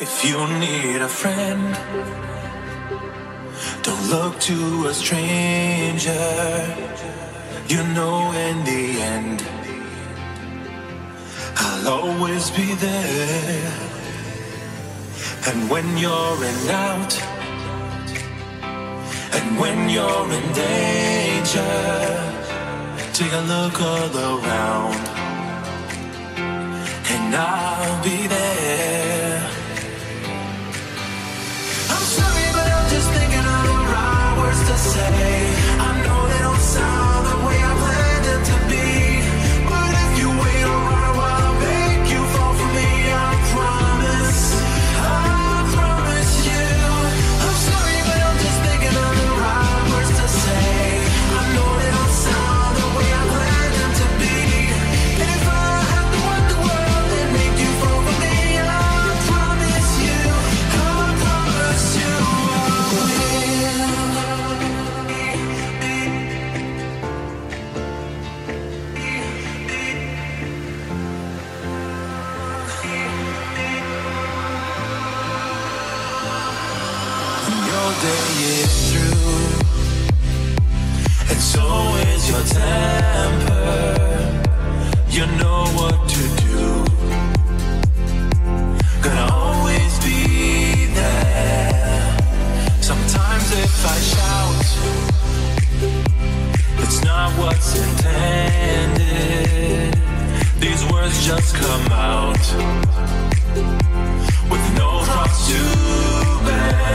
If you need a friend, don't look to a stranger. You know, in the end, I'll always be there. And when you're in doubt, and when you're in danger, take a look all around, and I'll be day is through, and so is your temper. You know what to do. Gonna always be there. Sometimes if I shout, it's not what's intended. These words just come out with no thoughts to bear.